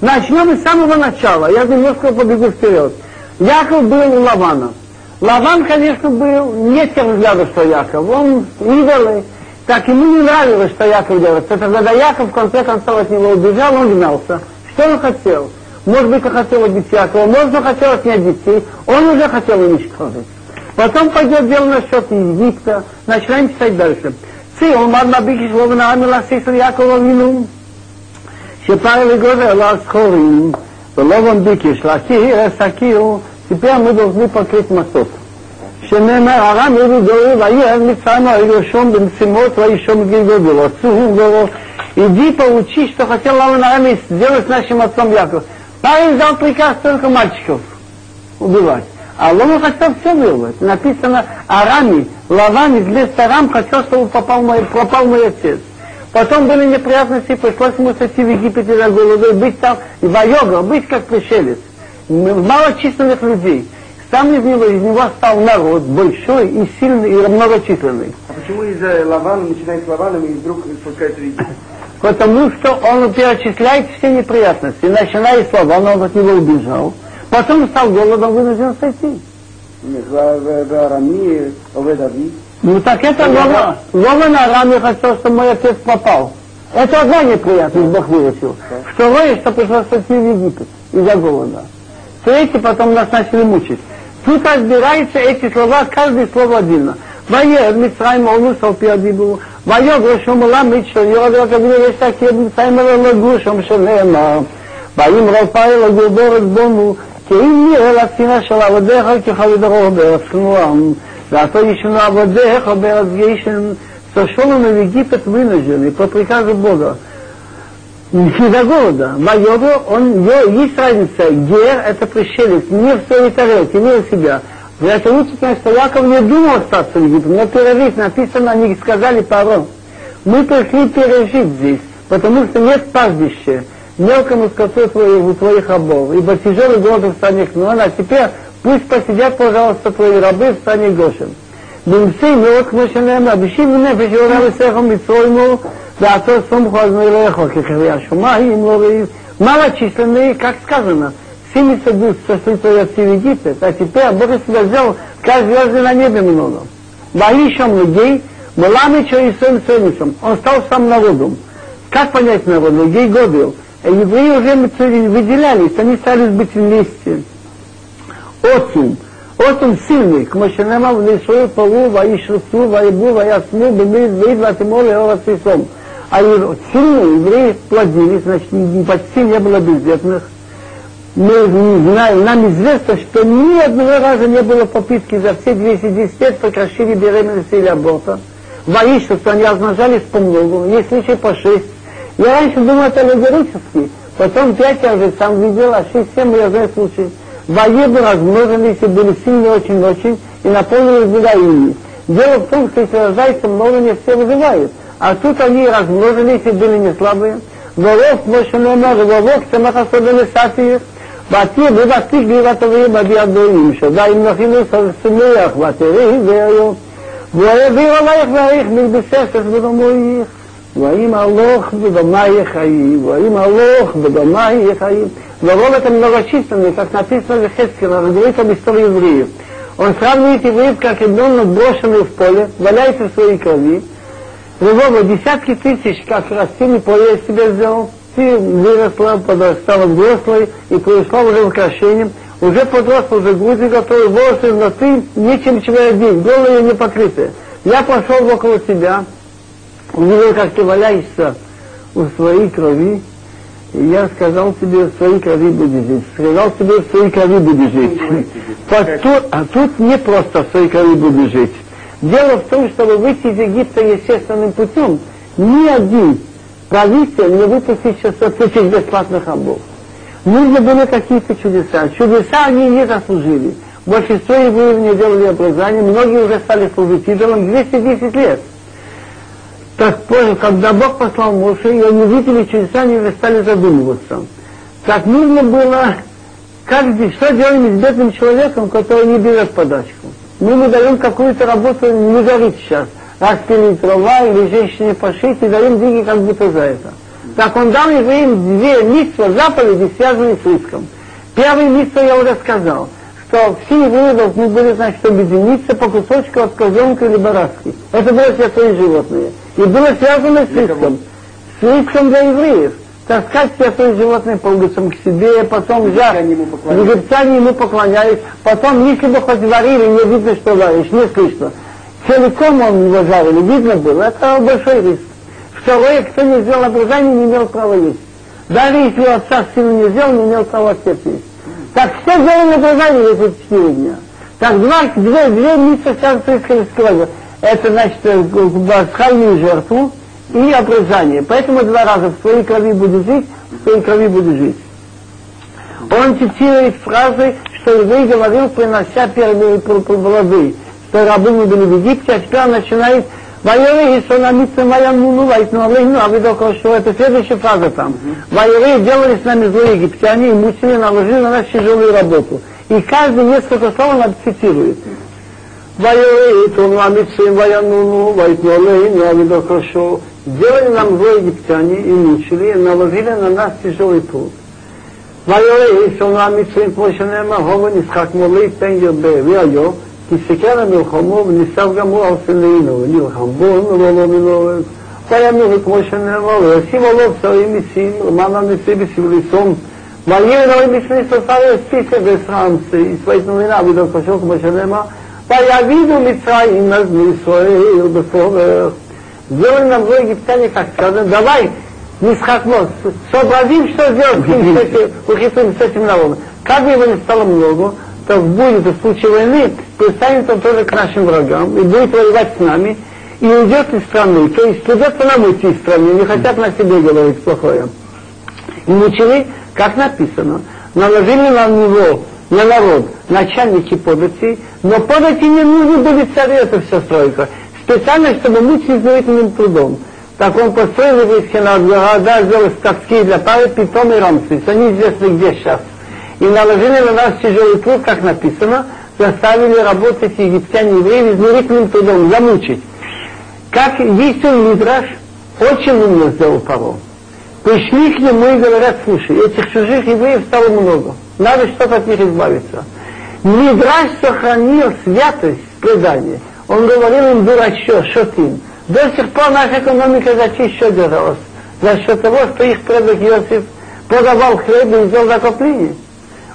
Начнем с самого начала. Я немножко побегу вперед. Яков был у Лавана. Лаван, конечно, был не тех взглядов, что Яков. Он идолы. Так ему не нравилось, что Яков делает. Это когда Яков в конце концов от него убежал, он гнался. Что он хотел? Может быть, он хотел убить Якова, может, он хотел отнять детей. Он уже хотел уничтожить. Потом пойдет дело насчет Египта. Начинаем читать дальше. Ци, он мад набики шло на амила сиср Якова вину. שפר לגודל על הסחורים, ולובן ביקש להכיר הסכיר, теперь мы должны покрыть מסות. שנאמר, הרם יהודו דורי, וירד מצרים הירשום במשימות וישום גלגודו, עצום גורו. Иди поучи, что хотел Лаван Арами сделать с нашим отцом Яков. Парень взял приказ только мальчиков убивать. А Лома хотел все вырвать. Написано Арами, Лаван из леса Арам хотел, чтобы попал мой, пропал мой отец. Потом были неприятности, пришлось ему сойти в Египет и на голову, быть там, и воегом, быть как пришелец. Малочисленных людей. Сам из него, из него стал народ большой и сильный, и многочисленный. А почему из-за э, Лавана начинает с Лаваном и вдруг спускается в Египет? Потому что он перечисляет все неприятности. Начиная с Лавана, он от него убежал. Потом стал голодом вынужден сойти. Нет, в Арамии, в Эдави. Ну так это Лова. Лова на Араме хотел, чтобы мой отец попал. Это одна неприятность Бог выручил. Второе, что пришлось сойти в Египет из-за голода. Третье, потом нас начали мучить. Тут разбираются эти слова, каждое слово отдельно. וירד מצרים אונוס על פי הדיבור, ויוגר שום עולם מצ'ו, יורד וכבינו יש תכיר במצרים אלא לגור שם שנאמר, ויאמר פייל לגבור את בונו, כי אם נראה לשנאה של עבדיך כחלדרו בארץ כנועם, Зато еще на Абадех, сошел он в Египет вынужденный по приказу Бога. Не до голода. Майору, он, есть разница, гер это пришелец, не в своей тарелке, не у себя. Это учит нас, что Яков не думал остаться в Египте, но пережить написано, они сказали пару. Мы пришли пережить здесь, потому что нет пастбища мелкому скоту твоих, твоих обов, ибо тяжелый голод в стране, но а теперь Пусть посидят, пожалуйста, твои рабы в стане Гошем. Бумсей милок мышенем, обещи мне, почему рабы сехом и цойму, да а то сумху азмирехо, как я шумахи им ловив. Малочисленные, как сказано, 70 душ сошли появятся в Египет, а теперь Бог себя взял, как звезды на небе много. Боишем людей, Меламичо и своим ценником. Он стал сам народом. Как понять народ? Людей годил. Э, евреи уже выделялись, они стали быть вместе. Отцум сильный, к Машинема в Лишой Полу, Ваишрцу, Ваибу, Ваясму, Бемид, Вейд, Ватимол, и Орасисом. А сильные евреи плодились, значит, почти не было бездетных мы не знаем, нам известно, что ни одного раза не было попытки за все 210 лет прекращили беременности или аборта. Воишь, что они размножались по многу, есть случаи по шесть. Я раньше думал, это логорически, потом пять я уже сам видел, а шесть-семь я знаю случаи Воебы размножились и были сильны очень-очень, и наполнились бедаими. Дело в том, что если рождается много, не все выживают. А тут они размножились и были не слабые. Воров, больше не может, воров, цемах особенно сатир, ועתיר ובסטיק גרירת אביהם אבי אדומים, שדיים נכינו שמח, ותראי והיום. והעביר עלייך ואיך מלבססת ודמוייך. ואם הלוך בדמייך חיים, ואם הלוך בדמייך חיים. воров это многочисленный, как написано в Хескеле, говорит об истории евреев. Он сравнивает евреев, как ребенок брошенный в поле, валяется в своей крови. Рывова десятки тысяч, как растений поле себе сделал, ты выросла, стала взрослой и пришла уже украшением, уже подросла, уже груди готовы, волосы, но ты нечем тебя одеть, голые не покрытые. Я пошел около тебя, увидел, как ты валяешься у своей крови, и я сказал тебе, в своей крови будешь жить. Сказал тебе, в своей крови будешь жить. Тут, а тут не просто в своей крови будешь жить. Дело в том, чтобы выйти из Египта естественным путем, ни один правитель не выпустит 600 тысяч бесплатных рабов. Нужны были какие-то чудеса. Чудеса они не заслужили. Большинство евреев не делали обрезание, многие уже стали служить идолам 210 лет. Так позже, когда Бог послал Моше, и они видели чудеса, они уже стали задумываться. Так нужно было, как, что делаем с бедным человеком, который не берет подачку. Мы ему даем какую-то работу, не горит сейчас распилить дрова или женщине пошить и даем деньги как будто за это. Так он дал евреям две митства заповеди, связанные с риском. Первый митство я уже сказал, что все евреи должны были, значит, объединиться по кусочку от козленка или барашки. Это было святое животное. И было связано с риском. С риском для евреев таскать святое животное по улицам к себе, потом жар, египтяне ему поклонялись, потом, если бы хоть варили, не видно, что варишь, не слышно. Целиком он его жарили, видно было, это большой риск. Второе, кто не сделал обрезание, не имел права есть. Даже если отца сына не сделал, не имел права отец есть. Так все сделали обрезание в эти четыре дня. Так два, две, две митцы связаны с Это значит, пасхальную жертву, и обрезание. Поэтому два раза в своей крови буду жить, в своей крови буду жить. Он цитирует фразы, что еврей говорил, принося первые плоды, что рабы не были в Египте, а теперь он начинает Вайоры и сонамицы моя муну вайсну алейну, а вы только что это следующая фраза там. Вайоры делали с нами злые египтяне и мучили, наложили на нас тяжелую работу. И каждый несколько слов он цитирует. Вайоры, то мамицим, ваянуну, вайсну алейну, а вы только что Сделали нам зло египтяне и мучили, и наложили на нас тяжелый труд. ויראה שומר המצרים כמו שנאמר, הומו נשחק מולי פן ירבה, והיו, כי סיכן המלחמו וניסב גם הוא על סלעינו, ונלחם בו ולא לא מלורץ. ויאמרו כמו שנאמר, וישים עולו שרים מיסים, למען הנשיא בסיבליסום, ויהיה אלוהים בפני סופר יספיסה וסרמסי, ויתנו לנה עבידו קשור כמו שנאמר, Появиду лица и назли Исраил бесовер. Сделали нам зло египтяне, как сказано, давай, не схотно, сообразим, что сделать ухитрим с этим народом. Как бы его не стало много, то будет в случае войны, пристанет он тоже к нашим врагам и будет воевать с нами, и уйдет из страны. То есть придется нам уйти из страны, не хотят на себе говорить плохое. И мучили, как написано, наложили на него, на народ, начальники подати, но подати не нужно были это все стройка специально, чтобы мучить изнурительным трудом. Так он построил еврейский народ, города, сделал скотские для пары, питом и рамсы. Они известны где сейчас. И наложили на нас тяжелый труд, как написано, заставили работать египтяне евреи изнурительным трудом, замучить. Как есть он Мидраш, очень умно сделал Паро. Пришли к нему и говорят, слушай, этих чужих евреев стало много, надо что-то от них избавиться. Мидраш сохранил святость предания. Он говорил им дурачок, шотим. До сих пор наша экономика за честь счет держалась. За счет того, что их предок Иосиф продавал хлеб и сделал накопление.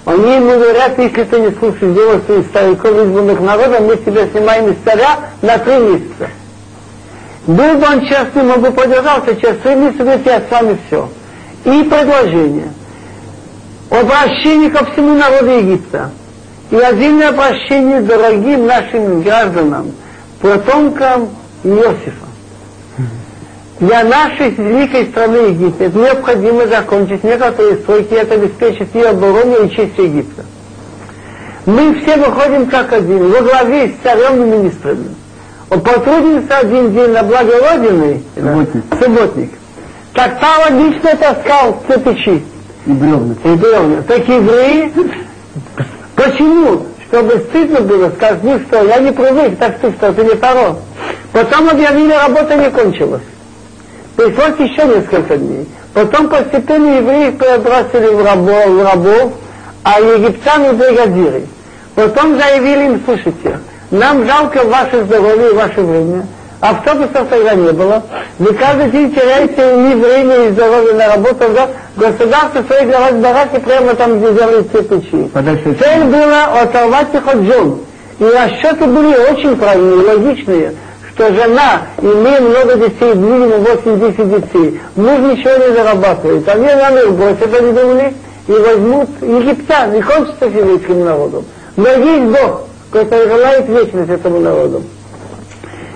Они ему говорят, если ты не слушаешь дело своих стариков избранных народов, мы тебя снимаем из царя на три месяца. Был бы он честный, он бы подержался, через три месяца я с вами все. И предложение. Обращение ко всему народу Египта. И отдельное обращение дорогим нашим гражданам – потомкам Иосифа. Для нашей великой страны Египет необходимо закончить некоторые стройки, это обеспечит ее оборону и честь Египта. Мы все выходим как один, во главе с царем и министрами. Он потрудился один день на благо Родины, субботник. субботник. Так Павел лично таскал кирпичи. И бревна. И бревна. Так евреи, почему? чтобы стыдно было, сказать, ну что, я не привык, так ты что, ты не паро. Потом объявили, работа не кончилась. Пришлось еще несколько дней. Потом постепенно евреи перебросили в рабов, в рабов а египтяне бригадиры. Потом заявили им, слушайте, нам жалко ваше здоровье и ваше время. Автобусов тогда не было. Вы каждый день теряете и время, и здоровье на работу. Да? Государство для вас бараки прямо там, где делают кирпичи. Цель была оторвать их от жен. И расчеты были очень правильные, логичные что жена, имея много детей, минимум 8-10 детей, муж ничего не зарабатывает. Они надо бросят, они думали, и возьмут египтян, и кончится еврейским народом. Но есть Бог, который желает вечность этому народу.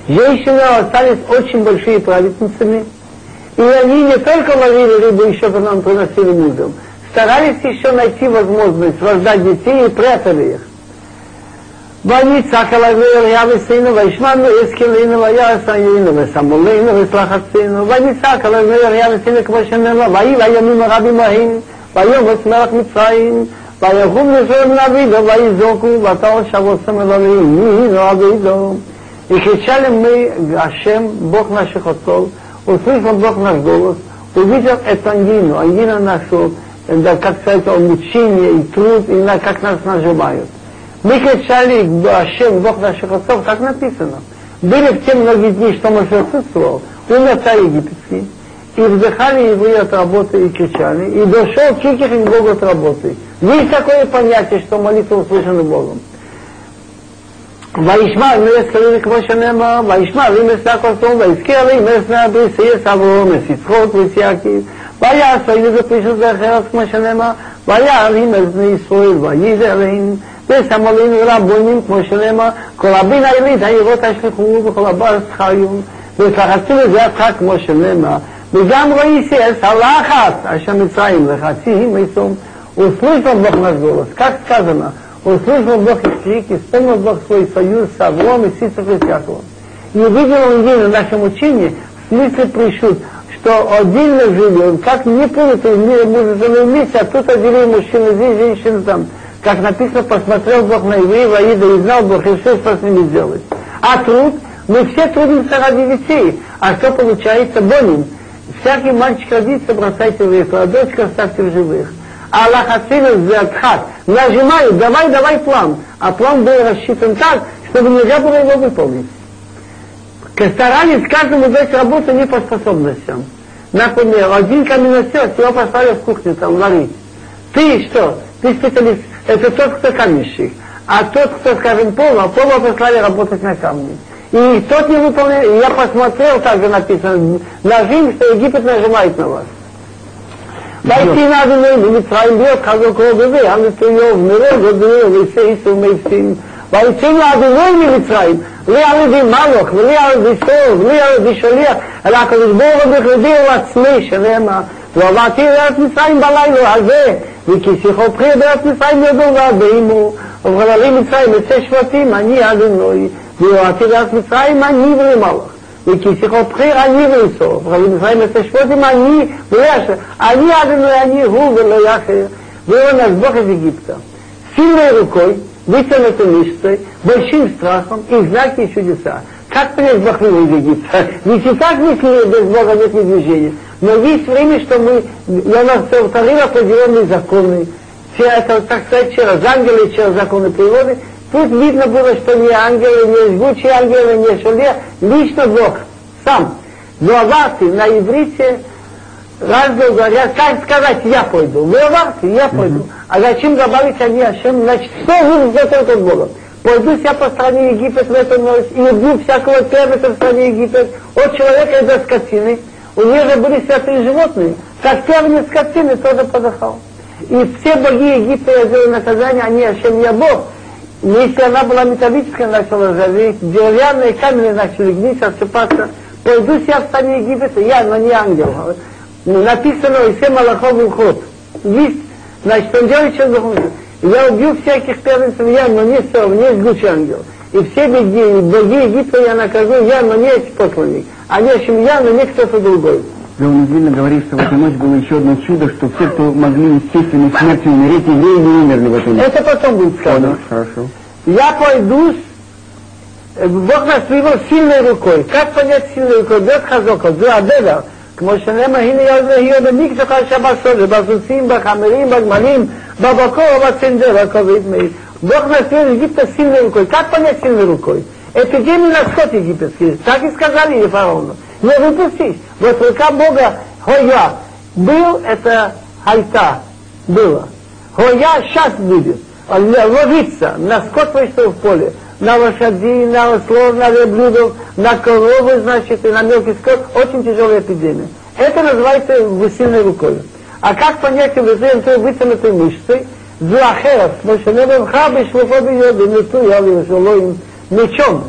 Женщины остались очень большие праведницами, и они не только ловили рыбу, еще потом приносили мужем, старались еще найти возможность рождать детей и прятали их. ויצעק עליו וירעבסינו וישמענו יזכילינו וירסיינו ושמולינו וסלחצינו ויצעק עליו וירעבסינו כמו שנאמר ויהי הימים הרבים ההם ויאמץ מלך מצרים ויקום נשאר בן אבידו ויזעקו ותור שבוסם אלוהים מי עבידו и кричали мы, Ашем, Бог наших отцов, услышал Бог наш голос, увидел эту ангину, ангина нашу, да, как сказать, мучение и труд, и на, как нас нажимают. Мы кричали, Ашем, Бог наших отцов, как написано. Были в те многие дни, что Моше отсутствовал, умер царь египетский, и вздыхали евреи от работы и кричали, и дошел кикер к Богу от работы. Есть такое понятие, что молитва услышана Богом. וישמע אם ארץ כליל כמו שנאמר, וישמע ואם אשנא כל סום, ויזכיר לי אם אשנא בריס אייס אברום, אס יצחוק ואס יעקיב. ויעש אין זה פישוט ואחר כמו שנאמר, ויעל אם אס בני ישראל, וייזר אין, ושמולים רבונים כמו שנאמר, כל הבין העילית העירות השליחו וכל הבארץ חיו, ושחצו לזה עצה כמו שנאמר, וגם ראיסי אס הלחץ אשר מצרים לחצי הימי סום, וסליפון בוכנס גולוס, כך כזנה. Услышал Бог их крик, исполнил Бог свой союз с Авром и Сицев и с Яковом. И увидел он ей на нашем учении, в смысле пришут, что отдельно жили, он как не принято в мире мужа жены вместе, а тут отделили мужчины здесь, женщины там. Как написано, посмотрел Бог на евреев, Аида, и знал Бог, и все, что с ними сделать. А труд, мы все трудимся ради детей. А что получается? Боним. Всякий мальчик родится, бросайте в реку, а дочка оставьте в живых. Аллах Ацилус Зеатхат нажимают, давай, давай план. А план был рассчитан так, чтобы нельзя было его выполнить. Старались каждому дать работу не по способностям. Например, один каменотес, его послали в кухню там варить. Ты что? Ты специалист. Это тот, кто каменщик. А тот, кто, скажем, пола, пола послали работать на камне. И тот не выполняет. Я посмотрел, также написано, нажим, что Египет нажимает на вас. Дайте надо нам, מצרים להיות חזקו בזה, המסויוב מרוב גדול ושייסו מפסים. ויצאו לאדוני ממצרים, לי על ידי מלוך, ולי על ידי סור, ולי על ידי שליח, אלא הקדוש ברוך הוא בכבודי הוא עצמי, שנאמר, ועברתי לארץ מצרים בלילה הזה, וכי שיחו פרי בארץ מצרים ידעו ועדימו, ובחללי מצרים יצא שבטים, אני אדוני, ועברתי לארץ מצרים, אני ולמלוך. וכי שיחו בחיר אני ואיסור, וחברים מצרים את השבטים אני ויש, אני אדוני אני הוא ולא אחר, והוא נזבוך את Египта. Сильной рукой вытянутой мышцей, большим страхом и знаки и чудеса. Как понять Бог из Египта? Ведь и так мысли без Бога нет ни движения. Но есть время, что мы, я нас повторил определенные законы, это, так сказать, через ангелы, через законы природы, Тут видно было, что не ангелы, не жгучие ангелы, не шуле, лично Бог, сам. Луаварти на иврите разные говорят, как сказать, я пойду. Луаварти, я пойду. А зачем добавить они Ашем? Значит, что вы за только Богом? Пойду я по стране Египет в эту ночь и убью всякого первенца в стране Египет от человека до скотины. У нее же были святые животные. Как первенец скотины тоже подыхал. И все боги Египта я сделал наказание, они Ашем я Бог. Если она была металлическая, начала ржаветь, деревянные камни начали гнить, отсыпаться. Пойду я в стране Египета, я, но не ангел. Написано, и все малахов ход. Есть, значит, он делает что захочет. Я убью всяких первенцев, я, но не все, не жгучий ангел. И все боги, боги Египта я накажу, я, но не посланник. А не чем я, но не кто-то другой. Леон Извильно говорит, что в эту ночь было еще одно чудо, что все, кто могли естественной смертью умереть, евреи не умерли в эту ночь. Это потом будет сказано. Хорошо. Я пойду, Бог нас привел сильной рукой. Как понять сильной рукой? Бет хазока, זה הדבר. כמו שנאמר, הנה יהיה במקצוך שבסוד, בסוסים, בחמרים, בגמלים, בבקור, בצנדר, בכובד מאיר. Бог нас привел Египта сильной рукой. Как понять сильной рукой? Эпидемию на скот египетский. Так и сказали фараону. Не выпустить. Вот рука Бога, Хоя, был, это Хайта, было. Хоя сейчас будет ловиться на скот вышел в поле, на лошадей, на ослов, на верблюдов, на коровы, значит, и на мелкий скот, очень тяжелая эпидемия. Это называется сильной рукой. А как понять евреям той вытянутой мышцей? Злахеров, мошенебем хабы шлуфоби йоды, нету яли жилоим мечом.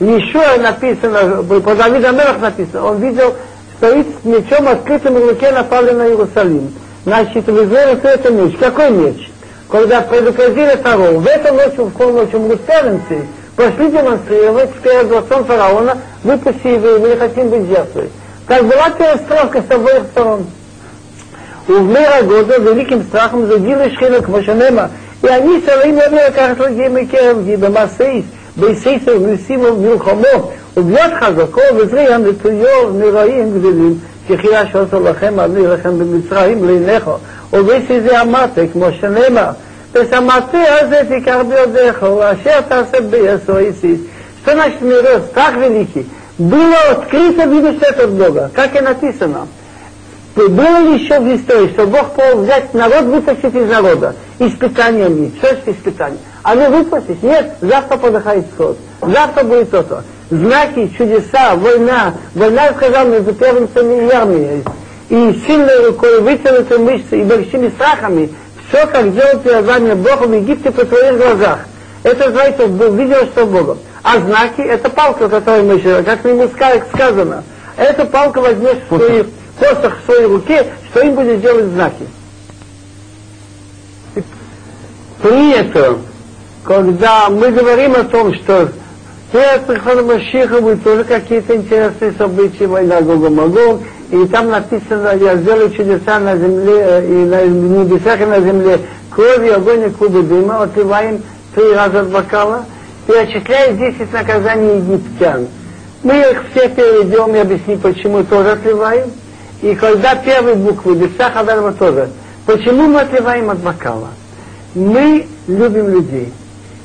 Еще написано, по Давиду мелах написано, он видел, что и с мечом открытым в руке напали на Иерусалим. Значит, в Израиле это меч. Какой меч? Когда предупредили фараона, в эту ночь, в полночь умрут первенцы, пошли демонстрировать перед дворцом фараона, выпусти его, мы не хотим быть жертвой. Так была перестрелка с обоих сторон. У мира года великим страхом задили шхинок Машанема, и они целыми как другими керам, гибе, масеист, בסייסר וניסים ומלחמות, וביות חזקו וזריהם ותויו נראים גדולים, תחייה שעשו לכם, אני לכם במצרים לעיניך, ובייסי זה המטה, כמו שנאמר, ושמעתי הזה תיקח בידיך, ואשר תעשה ביסו איסיס. Что значит мирос так великий? Было открыто в свет от Бога, как и написано. Было ли еще в истории, что Бог повел взять народ, вытащить из народа, испытаниями. Что это испытание? А не выпустить? Нет, завтра подыхает сход. Завтра будет то-то. Знаки, чудеса, война. Война, сказал, между первенцами и армией. И сильной рукой, вытянутой мышцы и большими страхами. Все, как делал перед вами Бог в Египте по твоих глазах. Это называется, видел, что Богом. А знаки, это палка, которую мы еще, как ему сказано. Эта палка возьмешь в свою посох в своей руке, что им будет делать знаки. Принято, когда мы говорим о том, что перед приходом Машиха будет тоже какие-то интересные события, война Гога Магог, и там написано, я сделаю чудеса на земле, и на небесах, и на земле, кровью, огонь и клубы дыма, отливаем три раза от бокала, перечисляет 10 наказаний египтян. Мы их все перейдем и объясним, почему тоже отливаем. И когда первые буквы Бесах Адарма тоже. Почему мы отливаем от бокала? Мы любим людей.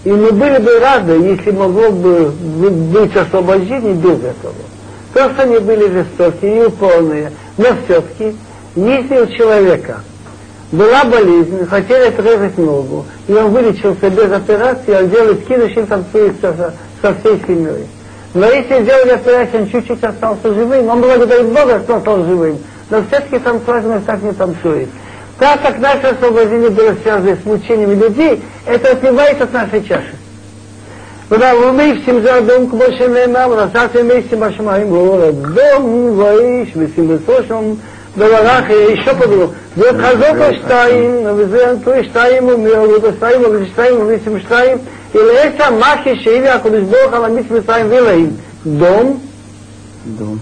И мы были бы рады, если могло бы быть освобождение без этого. То, что они были жестокие и упорные, но все-таки, если у человека была болезнь, хотели отрезать ногу, и он вылечился без операции, он делает кидыш и танцует со, со всей семьей. Но если сделали операцию, он чуть-чуть остался живым, он благодарит Бога, что он стал живым. Но все-таки танцевать он так не танцует. Так как наше освобождение было связано с мучениями людей, это отливает от нашей чаши. ונערומי שמזה אדום כמו שנאמר, ונשאתי מי בשמיים ואור אדום ואיש ושימתו שם בברח שופדו. זה חזוק השתיים, וזה אנטו שתיים ומאורות השתיים ובשתיים ובשים שתיים, אלעצה מחי שהביא הקדוש ברוך על המיץ מצרים ואלוהים. דום, דום.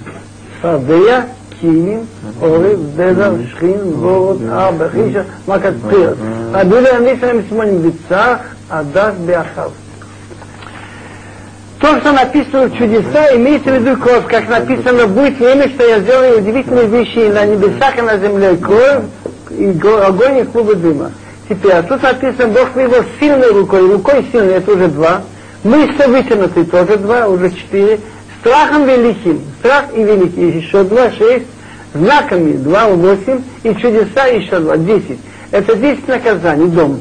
צבע, קינים, עורף, דזר, שכין, וורד, ארבע, חישה, מכת פריאות. רבי הניסה מסמונים בצח, הדס באחר. То, что написано в чудеса, имеется в виду кровь, как написано, будет время, что я сделаю удивительные вещи и на небесах, и на земле, кровь, и огонь, и клубы дыма. Теперь, а тут написано, Бог его сильной рукой, рукой сильной, это уже два, мышцы вытянуты, тоже два, уже четыре, страхом великим, страх и великий, еще два, шесть, знаками, два, восемь, и чудеса еще два, десять. Это десять наказаний, дом.